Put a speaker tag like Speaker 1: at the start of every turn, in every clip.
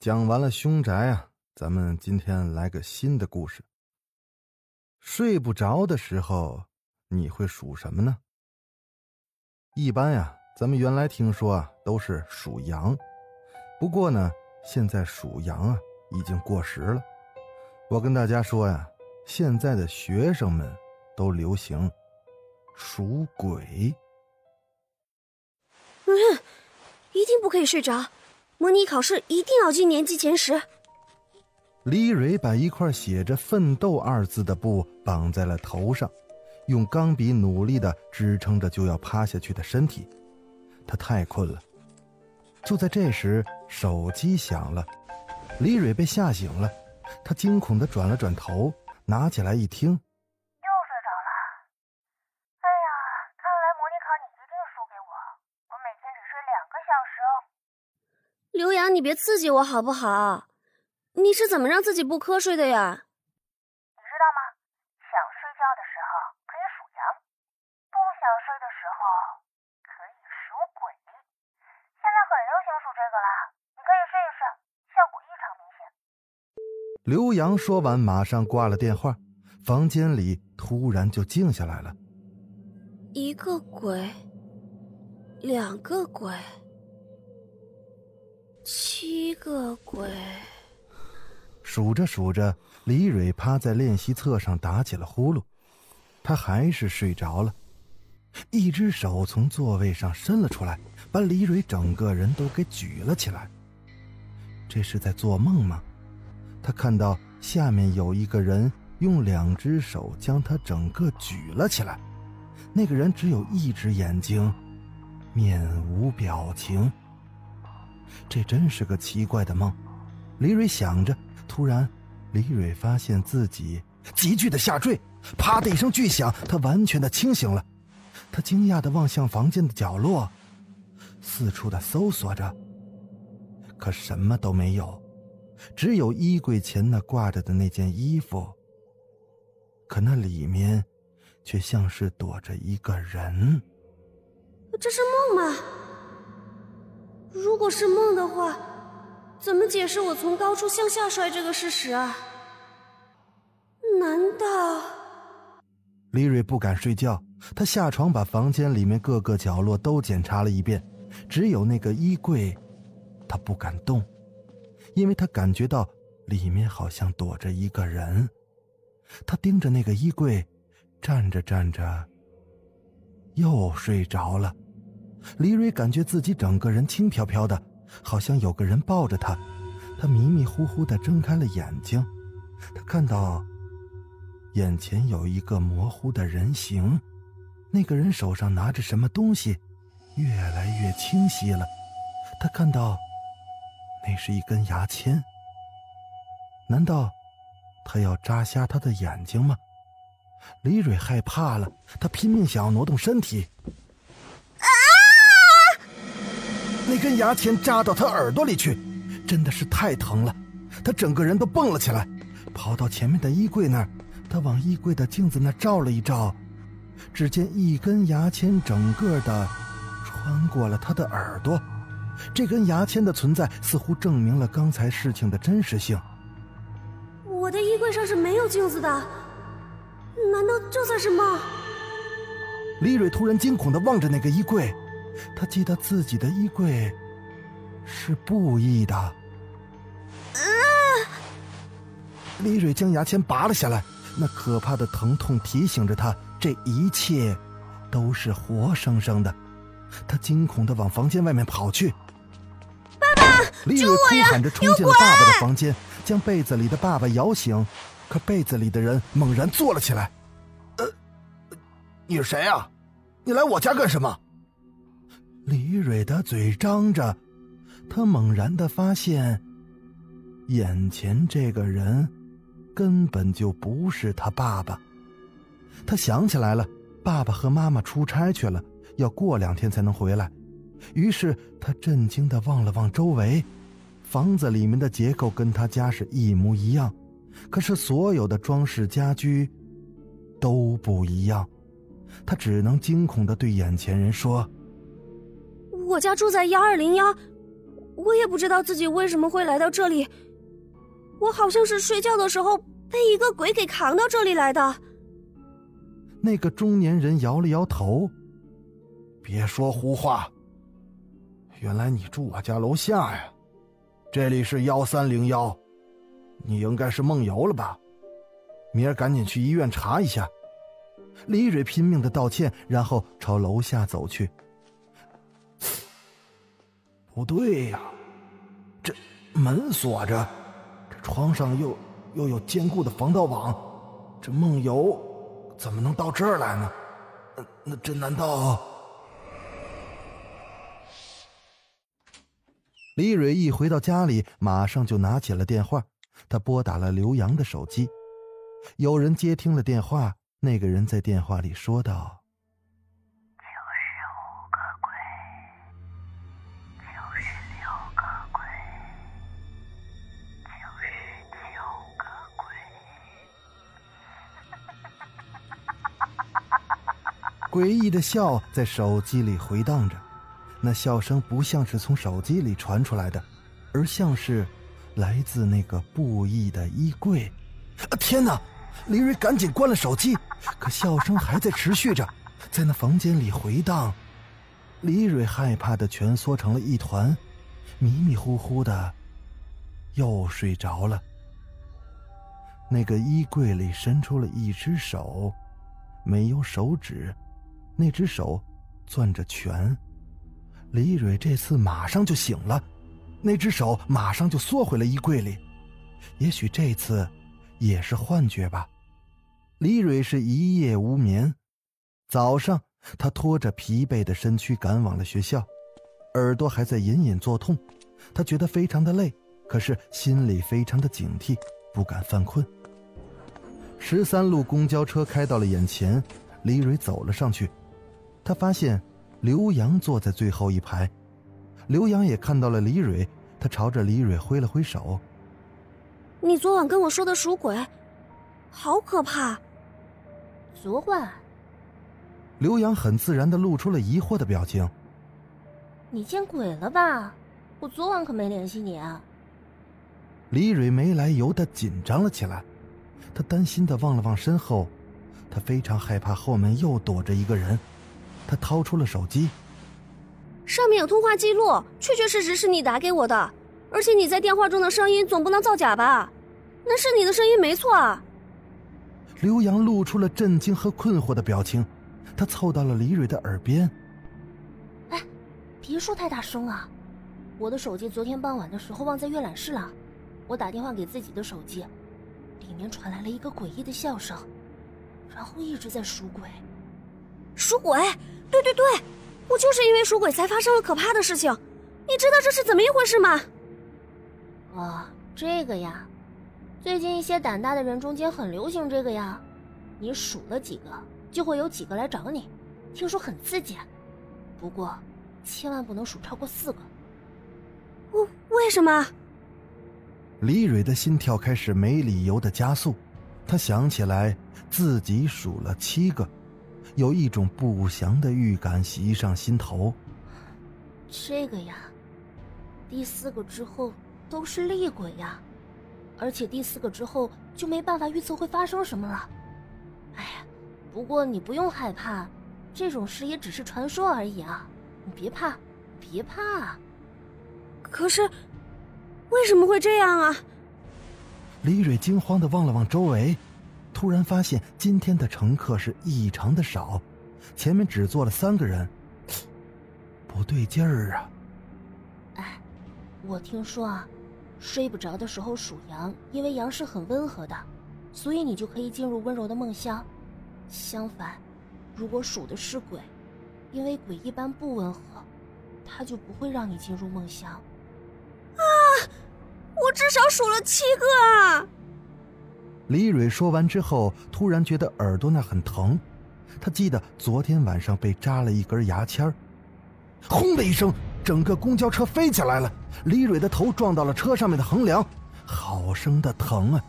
Speaker 1: 讲完了凶宅啊，咱们今天来个新的故事。睡不着的时候，你会数什么呢？一般呀，咱们原来听说啊，都是数羊。不过呢，现在数羊啊，已经过时了。我跟大家说呀，现在的学生们都流行数鬼。
Speaker 2: 嗯，一定不可以睡着。模拟考试一定要进年级前十。
Speaker 1: 李蕊把一块写着“奋斗”二字的布绑在了头上，用钢笔努力的支撑着就要趴下去的身体。他太困了。就在这时，手机响了，李蕊被吓醒了。她惊恐的转了转头，拿起来一听，
Speaker 3: 又睡着了。哎呀，看来模拟考你一定输给我，我每天只睡两个小时哦。
Speaker 2: 刘洋，你别刺激我好不好？你是怎么让自己不瞌睡的呀？
Speaker 3: 你知道吗？想睡觉的时候可以数羊，不想睡的时候可以数鬼。现在很流行数这个啦，你可以试一试，效果异常明显。
Speaker 1: 刘洋说完，马上挂了电话。房间里突然就静下来了。
Speaker 2: 一个鬼，两个鬼，七个鬼。
Speaker 1: 数着数着，李蕊趴在练习册上打起了呼噜。他还是睡着了。一只手从座位上伸了出来，把李蕊整个人都给举了起来。这是在做梦吗？他看到下面有一个人用两只手将他整个举了起来。那个人只有一只眼睛，面无表情。这真是个奇怪的梦。李蕊想着。突然，李蕊发现自己急剧的下坠，啪的一声巨响，她完全的清醒了。她惊讶的望向房间的角落，四处的搜索着，可什么都没有，只有衣柜前那挂着的那件衣服。可那里面，却像是躲着一个人。
Speaker 2: 这是梦吗？如果是梦的话。怎么解释我从高处向下摔这个事实啊？难道？
Speaker 1: 李蕊不敢睡觉，她下床把房间里面各个角落都检查了一遍，只有那个衣柜，她不敢动，因为她感觉到里面好像躲着一个人。她盯着那个衣柜，站着站着，又睡着了。李蕊感觉自己整个人轻飘飘的。好像有个人抱着她。她迷迷糊糊的睁开了眼睛，她看到眼前有一个模糊的人形，那个人手上拿着什么东西，越来越清晰了。她看到那是一根牙签，难道他要扎瞎她的眼睛吗？李蕊害怕了，她拼命想要挪动身体。那根牙签扎到他耳朵里去，真的是太疼了。他整个人都蹦了起来，跑到前面的衣柜那儿，他往衣柜的镜子那照了一照，只见一根牙签整个的穿过了他的耳朵。这根牙签的存在似乎证明了刚才事情的真实性。
Speaker 2: 我的衣柜上是没有镜子的，难道这算是梦？
Speaker 1: 李蕊突然惊恐的望着那个衣柜。他记得自己的衣柜是布艺的。李蕊将牙签拔了下来，那可怕的疼痛提醒着他，这一切都是活生生的。他惊恐的往房间外面跑去。
Speaker 2: 爸爸，
Speaker 1: 李蕊哭喊着冲进了爸爸的房间，将被子里的爸爸摇醒。可被子里的人猛然坐了起来。呃，你是谁啊？你来我家干什么？李蕊的嘴张着，她猛然的发现，眼前这个人根本就不是他爸爸。他想起来了，爸爸和妈妈出差去了，要过两天才能回来。于是他震惊的望了望周围，房子里面的结构跟他家是一模一样，可是所有的装饰家居都不一样。他只能惊恐的对眼前人说：“
Speaker 2: 我家住在幺二零幺，我也不知道自己为什么会来到这里。我好像是睡觉的时候被一个鬼给扛到这里来的。”
Speaker 1: 那个中年人摇了摇头：“
Speaker 4: 别说胡话，原来你住我家楼下呀！这里是幺三零幺，你应该是梦游了吧？明儿赶紧去医院查一下。”
Speaker 1: 李蕊拼命的道歉，然后朝楼下走去。
Speaker 4: 不对呀，这门锁着，这床上又又有坚固的防盗网，这梦游怎么能到这儿来呢？那这难道？
Speaker 1: 李蕊一回到家里，马上就拿起了电话，他拨打了刘洋的手机，有人接听了电话。那个人在电话里说道：“诡异的笑在手机里回荡着，那笑声不像是从手机里传出来的，而像是来自那个布艺的衣柜。
Speaker 4: 啊！天哪！李蕊赶紧关了手机，
Speaker 1: 可笑声还在持续着，在那房间里回荡。李蕊害怕的蜷缩成了一团，迷迷糊糊的，又睡着了。那个衣柜里伸出了一只手，没有手指，那只手攥着拳。李蕊这次马上就醒了，那只手马上就缩回了衣柜里。也许这次。也是幻觉吧。李蕊是一夜无眠，早上她拖着疲惫的身躯赶往了学校，耳朵还在隐隐作痛，她觉得非常的累，可是心里非常的警惕，不敢犯困。十三路公交车开到了眼前，李蕊走了上去，她发现刘洋坐在最后一排，刘洋也看到了李蕊，他朝着李蕊挥了挥手。
Speaker 2: 你昨晚跟我说的属鬼，好可怕。
Speaker 5: 昨晚，
Speaker 1: 刘洋很自然的露出了疑惑的表情。
Speaker 5: 你见鬼了吧？我昨晚可没联系你啊。
Speaker 1: 李蕊没来由的紧张了起来，她担心的望了望身后，她非常害怕后面又躲着一个人。她掏出了手机，
Speaker 2: 上面有通话记录，确确实实是你打给我的。而且你在电话中的声音总不能造假吧？那是你的声音没错啊。
Speaker 1: 刘洋露出了震惊和困惑的表情，他凑到了李蕊的耳边：“
Speaker 5: 哎，别说太大声啊！我的手机昨天傍晚的时候忘在阅览室了，我打电话给自己的手机，里面传来了一个诡异的笑声，然后一直在数鬼。
Speaker 2: 数鬼？对对对，我就是因为数鬼才发生了可怕的事情。你知道这是怎么一回事吗？”
Speaker 5: 哦，这个呀，最近一些胆大的人中间很流行这个呀。你数了几个，就会有几个来找你，听说很刺激。不过，千万不能数超过四个。
Speaker 2: 为为什么？
Speaker 1: 李蕊的心跳开始没理由的加速，她想起来自己数了七个，有一种不祥的预感袭上心头。
Speaker 5: 这个呀，第四个之后。都是厉鬼呀，而且第四个之后就没办法预测会发生什么了。哎呀，不过你不用害怕，这种事也只是传说而已啊！你别怕，别怕。
Speaker 2: 可是，为什么会这样啊？
Speaker 1: 李蕊惊慌的望了望周围，突然发现今天的乘客是异常的少，前面只坐了三个人，不对劲儿啊！
Speaker 5: 哎，我听说啊。睡不着的时候数羊，因为羊是很温和的，所以你就可以进入温柔的梦乡。相反，如果数的是鬼，因为鬼一般不温和，他就不会让你进入梦乡。
Speaker 2: 啊！我至少数了七个啊！
Speaker 1: 李蕊说完之后，突然觉得耳朵那很疼，她记得昨天晚上被扎了一根牙签。轰的一声，整个公交车飞起来了，李蕊的头撞到了车上面的横梁，好生的疼啊！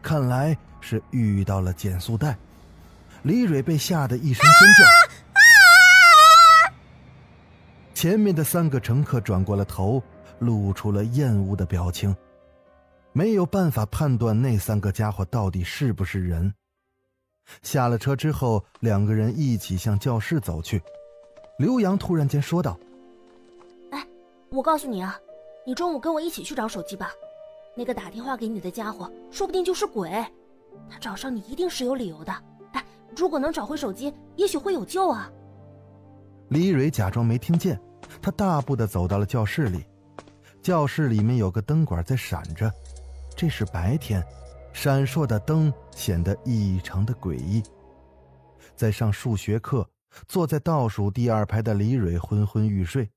Speaker 1: 看来是遇到了减速带。李蕊被吓得一声尖叫。前面的三个乘客转过了头，露出了厌恶的表情，没有办法判断那三个家伙到底是不是人。下了车之后，两个人一起向教室走去。刘洋突然间说道：“
Speaker 5: 哎，我告诉你啊，你中午跟我一起去找手机吧。那个打电话给你的家伙，说不定就是鬼，他找上你一定是有理由的。哎，如果能找回手机，也许会有救啊。”
Speaker 1: 李蕊假装没听见，她大步的走到了教室里。教室里面有个灯管在闪着，这是白天，闪烁的灯显得异常的诡异。在上数学课，坐在倒数第二排的李蕊昏昏欲睡，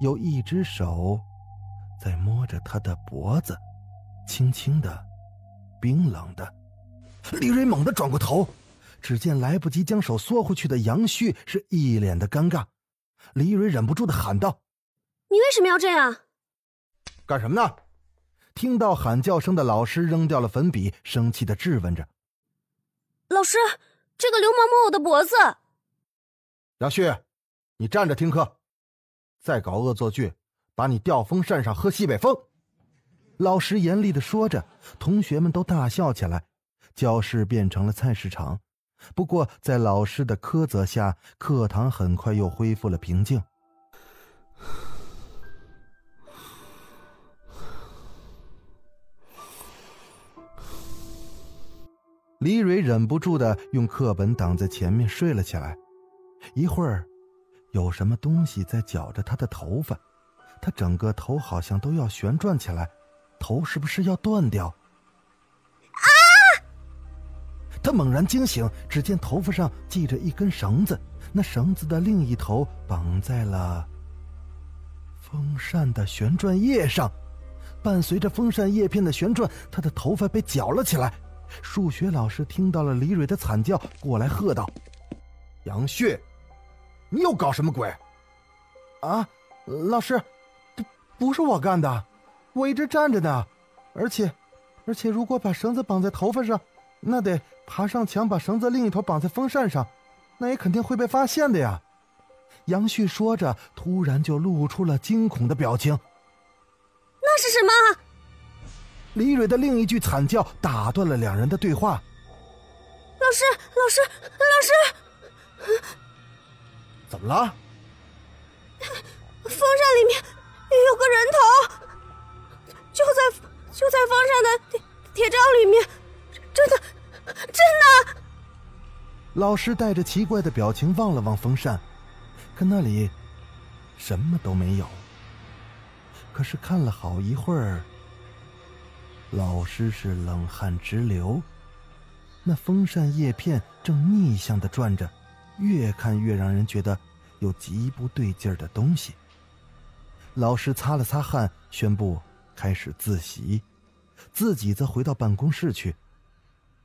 Speaker 1: 有一只手在摸着她的脖子，轻轻的，冰冷的。李蕊猛地转过头。只见来不及将手缩回去的杨旭是一脸的尴尬，李蕊忍不住的喊道：“
Speaker 2: 你为什么要这样？
Speaker 1: 干什么呢？”听到喊叫声的老师扔掉了粉笔，生气的质问着：“
Speaker 2: 老师，这个流氓摸我的脖子。”
Speaker 1: 杨旭，你站着听课，再搞恶作剧，把你吊风扇上喝西北风！老师严厉的说着，同学们都大笑起来，教室变成了菜市场。不过，在老师的苛责下，课堂很快又恢复了平静。李蕊忍不住的用课本挡在前面睡了起来。一会儿，有什么东西在绞着她的头发，她整个头好像都要旋转起来，头是不是要断掉？他猛然惊醒，只见头发上系着一根绳子，那绳子的另一头绑在了风扇的旋转叶上。伴随着风扇叶片的旋转，他的头发被绞了起来。数学老师听到了李蕊的惨叫，过来喝道：“杨旭，你又搞什么鬼？”“啊，老师，不不是我干的，我一直站着呢。而且，而且如果把绳子绑在头发上，那得……”爬上墙，把绳子另一头绑在风扇上，那也肯定会被发现的呀。杨旭说着，突然就露出了惊恐的表情。
Speaker 2: 那是什么？
Speaker 1: 李蕊的另一句惨叫打断了两人的对话。
Speaker 2: 老师，老师，老师，
Speaker 1: 怎么了？
Speaker 2: 风扇里面有个人头，就在就在风扇的铁铁罩里面，真的。真的，
Speaker 1: 老师带着奇怪的表情望了望风扇，可那里什么都没有。可是看了好一会儿，老师是冷汗直流。那风扇叶片正逆向的转着，越看越让人觉得有极不对劲儿的东西。老师擦了擦汗，宣布开始自习，自己则回到办公室去。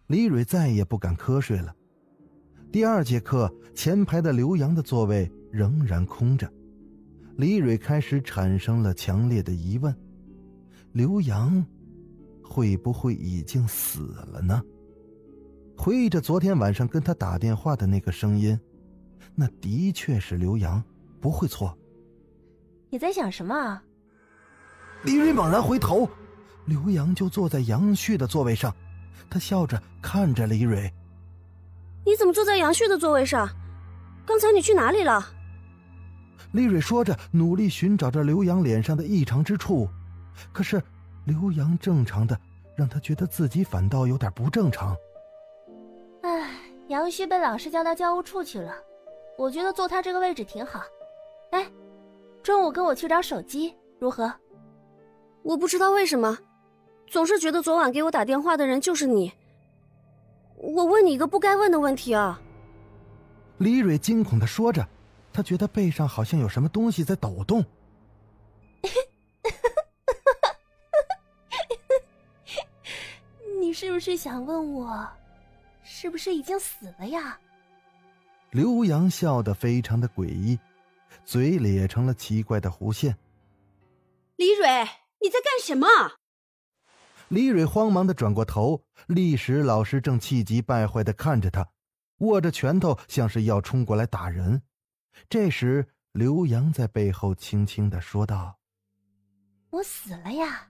Speaker 1: 李蕊再也不敢瞌睡了。第二节课，前排的刘洋的座位仍然空着。李蕊开始产生了强烈的疑问：刘洋会不会已经死了呢？回忆着昨天晚上跟他打电话的那个声音，那的确是刘洋，不会错。
Speaker 5: 你在想什么啊？
Speaker 1: 李蕊猛然回头，刘洋就坐在杨旭的座位上。他笑着看着李蕊：“
Speaker 2: 你怎么坐在杨旭的座位上？刚才你去哪里了？”
Speaker 1: 李蕊说着，努力寻找着刘洋脸上的异常之处，可是刘洋正常的，让他觉得自己反倒有点不正常。
Speaker 5: 唉，杨旭被老师叫到教务处去了，我觉得坐他这个位置挺好。哎，中午跟我去找手机如何？
Speaker 2: 我不知道为什么。总是觉得昨晚给我打电话的人就是你。我问你一个不该问的问题啊！
Speaker 1: 李蕊惊恐的说着，她觉得背上好像有什么东西在抖动。
Speaker 5: 是不是想问我，是不是已经死了呀？
Speaker 1: 刘洋笑得非常的诡异，嘴咧成了奇怪的弧线。
Speaker 6: 李蕊，你在干什么？
Speaker 1: 李蕊慌忙的转过头，历史老师正气急败坏的看着他，握着拳头，像是要冲过来打人。这时，刘洋在背后轻轻的说道：“
Speaker 5: 我死了呀，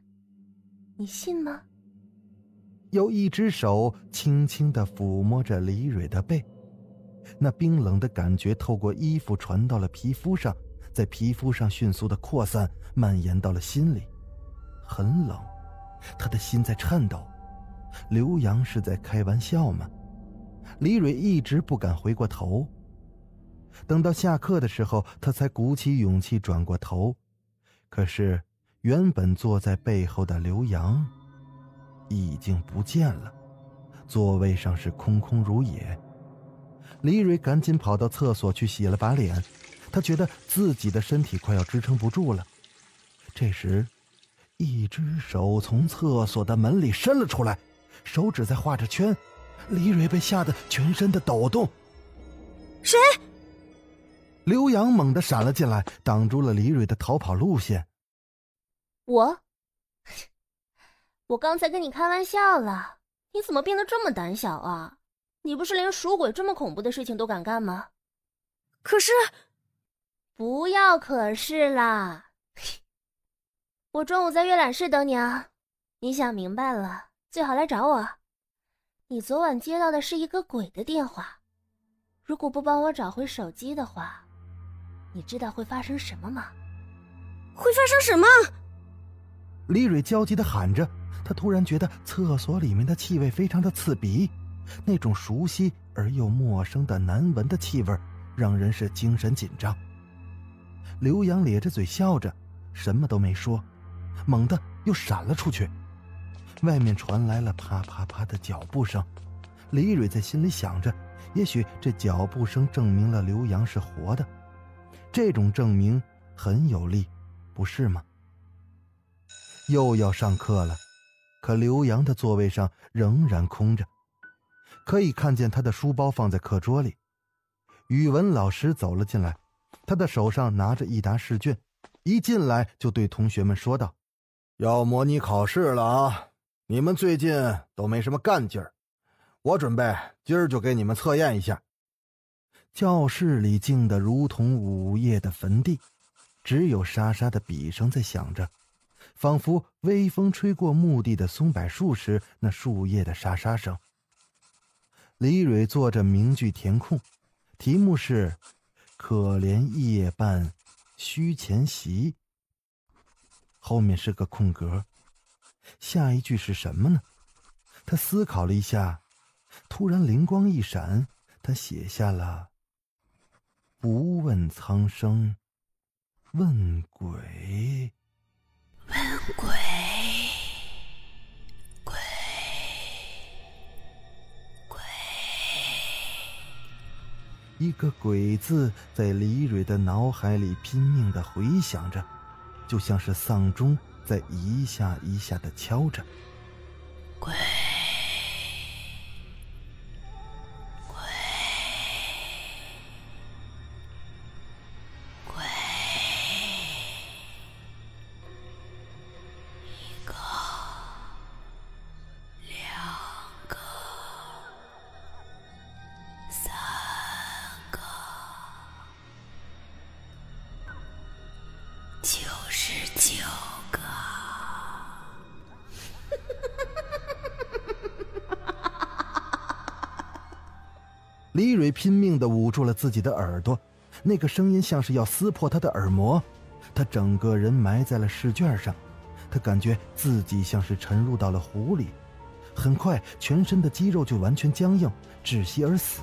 Speaker 5: 你信吗？”
Speaker 1: 有一只手轻轻的抚摸着李蕊的背，那冰冷的感觉透过衣服传到了皮肤上，在皮肤上迅速的扩散，蔓延到了心里，很冷。他的心在颤抖，刘洋是在开玩笑吗？李蕊一直不敢回过头。等到下课的时候，他才鼓起勇气转过头，可是原本坐在背后的刘洋已经不见了，座位上是空空如也。李蕊赶紧跑到厕所去洗了把脸，她觉得自己的身体快要支撑不住了。这时。一只手从厕所的门里伸了出来，手指在画着圈。李蕊被吓得全身的抖动。
Speaker 2: 谁？
Speaker 1: 刘洋猛地闪了进来，挡住了李蕊的逃跑路线。
Speaker 5: 我，我刚才跟你开玩笑了，你怎么变得这么胆小啊？你不是连鼠鬼这么恐怖的事情都敢干吗？
Speaker 2: 可是，
Speaker 5: 不要可是啦。我中午在阅览室等你啊！你想明白了，最好来找我。你昨晚接到的是一个鬼的电话，如果不帮我找回手机的话，你知道会发生什么吗？
Speaker 2: 会发生什么？
Speaker 1: 李蕊焦急的喊着，他突然觉得厕所里面的气味非常的刺鼻，那种熟悉而又陌生的难闻的气味，让人是精神紧张。刘洋咧着嘴笑着，什么都没说。猛地又闪了出去，外面传来了啪啪啪的脚步声。李蕊在心里想着：也许这脚步声证明了刘洋是活的，这种证明很有力，不是吗？又要上课了，可刘洋的座位上仍然空着，可以看见他的书包放在课桌里。语文老师走了进来，他的手上拿着一沓试卷，一进来就对同学们说道。要模拟考试了啊！你们最近都没什么干劲儿，我准备今儿就给你们测验一下。教室里静得如同午夜的坟地，只有沙沙的笔声在响着，仿佛微风吹过墓地的松柏树时那树叶的沙沙声。李蕊做着名句填空，题目是“可怜夜半虚前席”。后面是个空格，下一句是什么呢？他思考了一下，突然灵光一闪，他写下了“不问苍生，问鬼”。
Speaker 2: 鬼，鬼，鬼。
Speaker 1: 一个“鬼”字在李蕊的脑海里拼命的回响着。就像是丧钟在一下一下的敲着。
Speaker 2: 鬼。
Speaker 1: 住了自己的耳朵，那个声音像是要撕破他的耳膜，他整个人埋在了试卷上，他感觉自己像是沉入到了湖里，很快全身的肌肉就完全僵硬，窒息而死。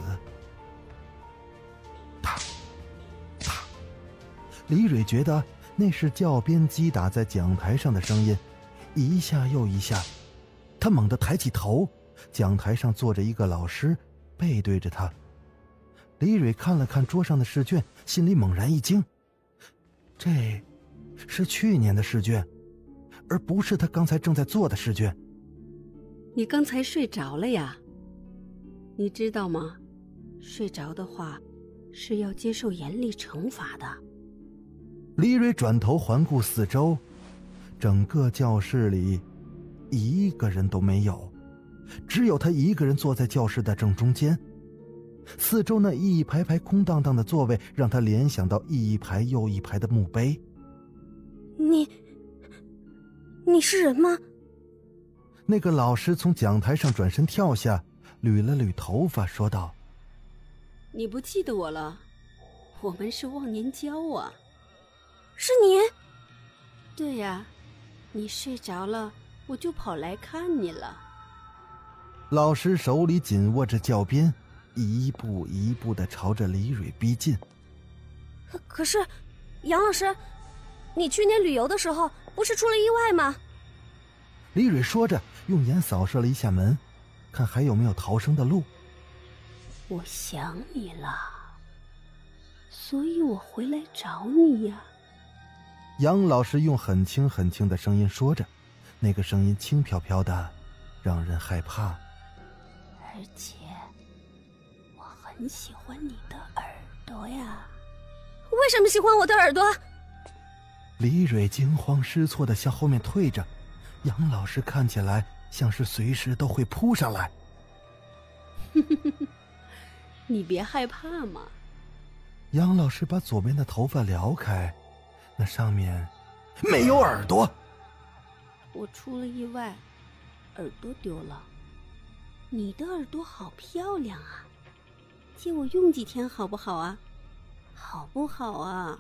Speaker 1: 啪，啪，李蕊觉得那是教鞭击打在讲台上的声音，一下又一下，她猛地抬起头，讲台上坐着一个老师，背对着她。李蕊看了看桌上的试卷，心里猛然一惊，这，是去年的试卷，而不是他刚才正在做的试卷。
Speaker 6: 你刚才睡着了呀？你知道吗？睡着的话，是要接受严厉惩罚的。
Speaker 1: 李蕊转头环顾四周，整个教室里一个人都没有，只有他一个人坐在教室的正中间。四周那一排排空荡荡的座位，让他联想到一排又一排的墓碑。
Speaker 2: 你，你是人吗？
Speaker 1: 那个老师从讲台上转身跳下，捋了捋头发，说道：“
Speaker 6: 你不记得我了？我们是忘年交啊。”
Speaker 2: 是你？
Speaker 6: 对呀，你睡着了，我就跑来看你了。
Speaker 1: 老师手里紧握着教鞭，一步一步的朝着李蕊逼近。
Speaker 2: 可是，杨老师，你去年旅游的时候不是出了意外吗？
Speaker 1: 李蕊说着，用眼扫射了一下门，看还有没有逃生的路。
Speaker 6: 我想你了，所以我回来找你呀。
Speaker 1: 杨老师用很轻很轻的声音说着，那个声音轻飘飘的，让人害怕。
Speaker 6: 而且，我很喜欢你的耳朵呀。
Speaker 2: 为什么喜欢我的耳朵？
Speaker 1: 李蕊惊慌失措的向后面退着，杨老师看起来像是随时都会扑上来。
Speaker 6: 你别害怕嘛。
Speaker 1: 杨老师把左边的头发撩开。那上面没有耳朵。
Speaker 6: 我出了意外，耳朵丢了。你的耳朵好漂亮啊，借我用几天好不好啊？好不好啊？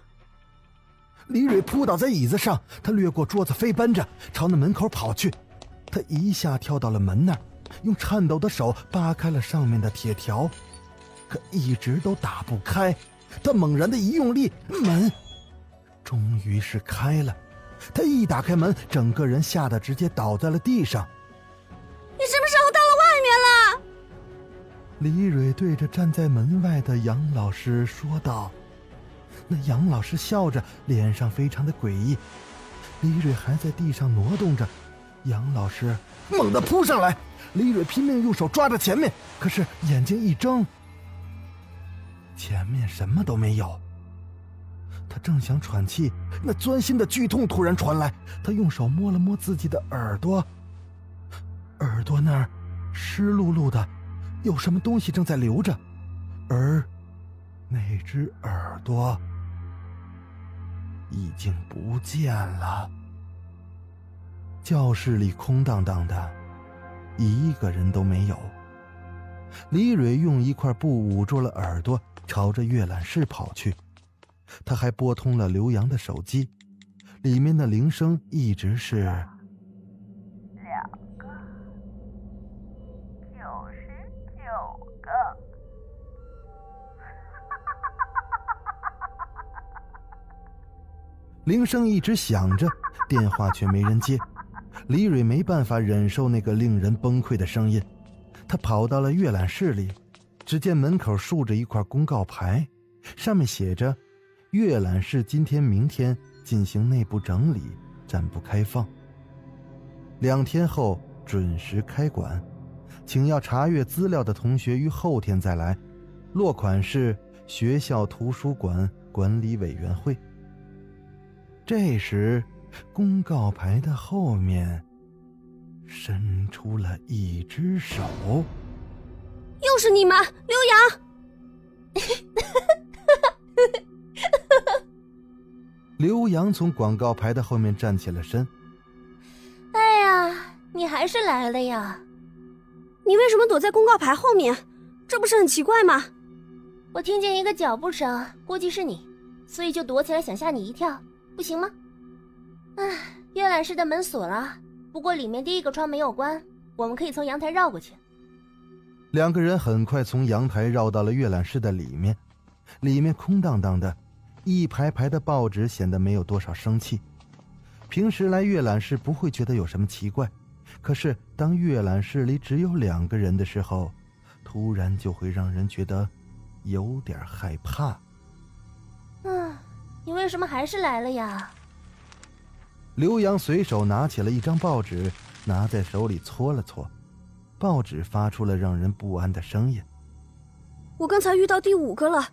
Speaker 1: 李蕊扑倒在椅子上，他掠过桌子，飞奔着朝那门口跑去。他一下跳到了门那儿，用颤抖的手扒开了上面的铁条，可一直都打不开。他猛然的一用力，门。终于是开了，他一打开门，整个人吓得直接倒在了地上。李蕊对着站在门外的杨老师说道。那杨老师笑着，脸上非常的诡异。李蕊还在地上挪动着，杨老师猛地扑上来，李蕊拼命用手抓着前面，可是眼睛一睁，前面什么都没有。他正想喘气，那钻心的剧痛突然传来。他用手摸了摸自己的耳朵，耳朵那儿湿漉漉的，有什么东西正在流着，而那只耳朵已经不见了。教室里空荡荡的，一个人都没有。李蕊用一块布捂住了耳朵，朝着阅览室跑去。他还拨通了刘洋的手机，里面的铃声一直是两
Speaker 3: 个九十九个，
Speaker 1: 铃声一直响着，电话却没人接。李蕊没办法忍受那个令人崩溃的声音，她跑到了阅览室里，只见门口竖着一块公告牌，上面写着。阅览室今天、明天进行内部整理，暂不开放。两天后准时开馆，请要查阅资料的同学于后天再来。落款是学校图书馆管理委员会。这时，公告牌的后面伸出了一只手。
Speaker 2: 又是你们，刘洋？
Speaker 1: 刘洋从广告牌的后面站起了身。
Speaker 5: 哎呀，你还是来了呀！
Speaker 2: 你为什么躲在公告牌后面？这不是很奇怪吗？
Speaker 5: 我听见一个脚步声，估计是你，所以就躲起来想吓你一跳，不行吗？唉，阅览室的门锁了，不过里面第一个窗没有关，我们可以从阳台绕过去。
Speaker 1: 两个人很快从阳台绕到了阅览室的里面，里面空荡荡的。一排排的报纸显得没有多少生气。平时来阅览室不会觉得有什么奇怪，可是当阅览室里只有两个人的时候，突然就会让人觉得有点害怕。
Speaker 5: 嗯，你为什么还是来了呀？
Speaker 1: 刘洋随手拿起了一张报纸，拿在手里搓了搓，报纸发出了让人不安的声音。
Speaker 2: 我刚才遇到第五个了，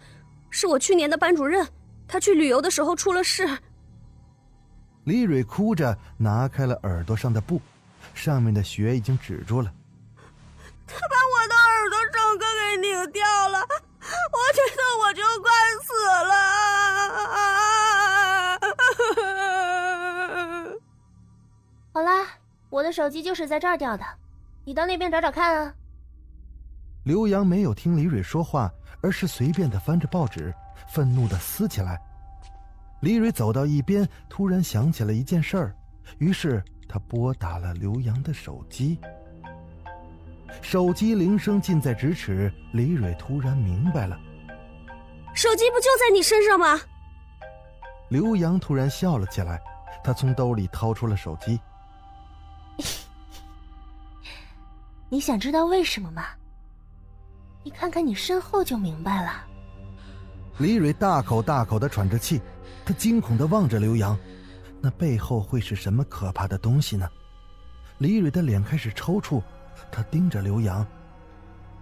Speaker 2: 是我去年的班主任，他去旅游的时候出了事。
Speaker 1: 李蕊哭着拿开了耳朵上的布，上面的血已经止住了。
Speaker 2: 他把我的耳朵整个给拧掉了，我觉得我就快死了。
Speaker 5: 好啦，我的手机就是在这儿掉的，你到那边找找看啊。
Speaker 1: 刘洋没有听李蕊说话，而是随便的翻着报纸，愤怒的撕起来。李蕊走到一边，突然想起了一件事儿，于是他拨打了刘洋的手机。手机铃声近在咫尺，李蕊突然明白了：
Speaker 2: 手机不就在你身上吗？
Speaker 1: 刘洋突然笑了起来，他从兜里掏出了手机。
Speaker 5: 你想知道为什么吗？你看看你身后就明白了。
Speaker 1: 李蕊大口大口的喘着气，她惊恐的望着刘洋，那背后会是什么可怕的东西呢？李蕊的脸开始抽搐，她盯着刘洋。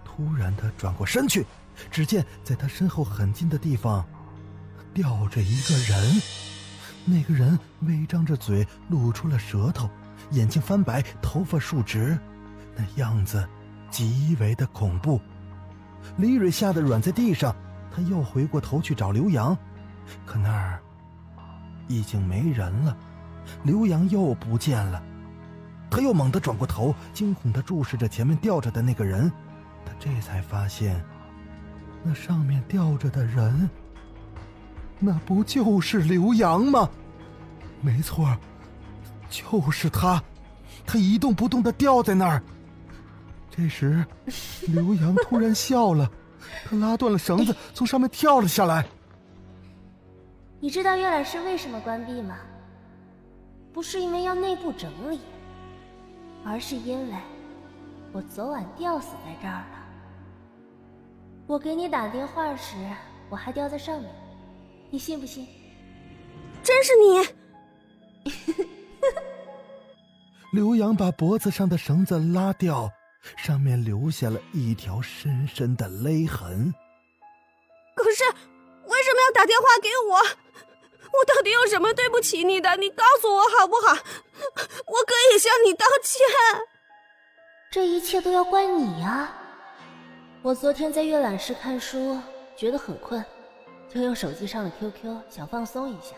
Speaker 1: 突然，她转过身去，只见在她身后很近的地方，吊着一个人。那个人微张着嘴，露出了舌头，眼睛翻白，头发竖直，那样子极为的恐怖。李蕊吓得软在地上，她又回过头去找刘洋，可那儿已经没人了，刘洋又不见了。他又猛地转过头，惊恐地注视着前面吊着的那个人，他这才发现，那上面吊着的人，那不就是刘洋吗？没错，就是他，他一动不动地吊在那儿。这时，刘洋突然笑了，他拉断了绳子，从上面跳了下来。
Speaker 5: 你知道阅览室为什么关闭吗？不是因为要内部整理，而是因为我昨晚吊死在这儿了。我给你打电话时，我还吊在上面，你信不信？
Speaker 2: 真是你！
Speaker 1: 刘洋把脖子上的绳子拉掉。上面留下了一条深深的勒痕。
Speaker 2: 可是，为什么要打电话给我？我到底有什么对不起你的？你告诉我好不好？我可以向你道歉。
Speaker 5: 这一切都要怪你呀！我昨天在阅览室看书，觉得很困，就用手机上的 QQ 想放松一下。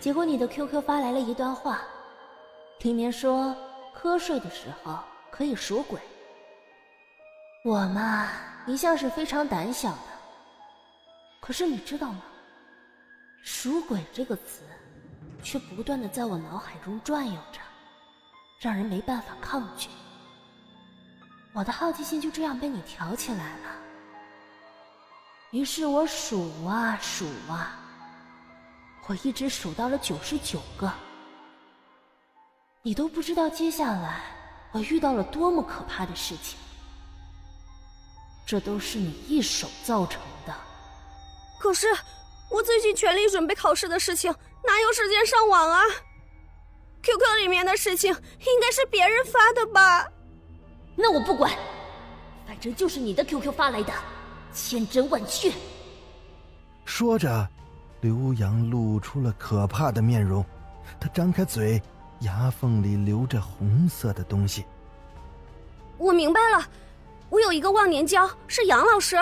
Speaker 5: 结果你的 QQ 发来了一段话，里面说瞌睡的时候。可以数鬼。我嘛，一向是非常胆小的。可是你知道吗？赎鬼这个词，却不断的在我脑海中转悠着，让人没办法抗拒。我的好奇心就这样被你挑起来了。于是我数啊数啊，我一直数到了九十九个。你都不知道接下来。我遇到了多么可怕的事情，这都是你一手造成的。
Speaker 2: 可是，我最近全力准备考试的事情，哪有时间上网啊？QQ 里面的事情应该是别人发的吧？
Speaker 5: 那我不管，反正就是你的 QQ 发来的，千真万确。
Speaker 1: 说着，刘洋露出了可怕的面容，他张开嘴。牙缝里流着红色的东西。
Speaker 2: 我明白了，我有一个忘年交是杨老师，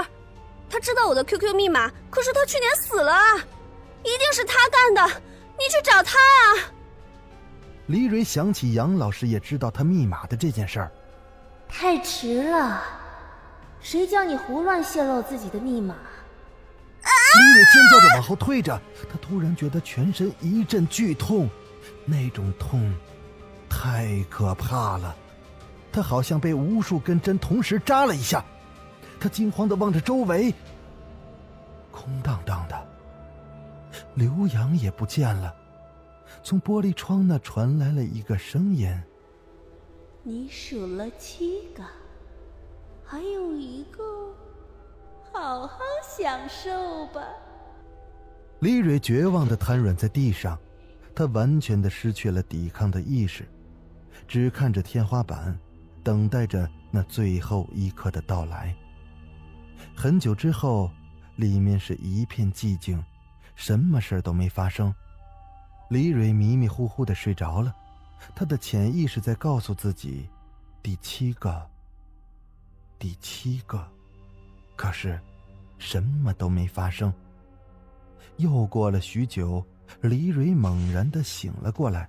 Speaker 2: 他知道我的 QQ 密码，可是他去年死了啊，一定是他干的，你去找他啊！
Speaker 1: 李蕊想起杨老师也知道他密码的这件事儿，
Speaker 5: 太迟了，谁叫你胡乱泄露自己的密码？
Speaker 1: 李蕊尖叫着往后退着，她突然觉得全身一阵剧痛。那种痛，太可怕了！她好像被无数根针同时扎了一下。他惊慌的望着周围，空荡荡的。刘洋也不见了。从玻璃窗那传来了一个声音：“
Speaker 6: 你数了七个，还有一个，好好享受吧。”
Speaker 1: 李蕊绝望的瘫软在地上。他完全的失去了抵抗的意识，只看着天花板，等待着那最后一刻的到来。很久之后，里面是一片寂静，什么事都没发生。李蕊迷迷糊糊的睡着了，他的潜意识在告诉自己：第七个，第七个。可是，什么都没发生。又过了许久，李蕊猛然的醒了过来，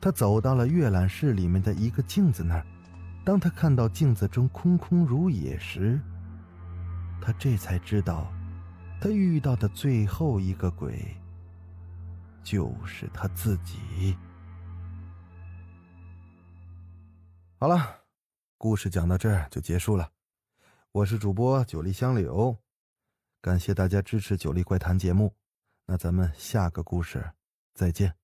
Speaker 1: 他走到了阅览室里面的一个镜子那儿。当他看到镜子中空空如也时，他这才知道，他遇到的最后一个鬼，就是他自己。好了，故事讲到这儿就结束了。我是主播九黎香柳，感谢大家支持《九黎怪谈》节目。那咱们下个故事再见。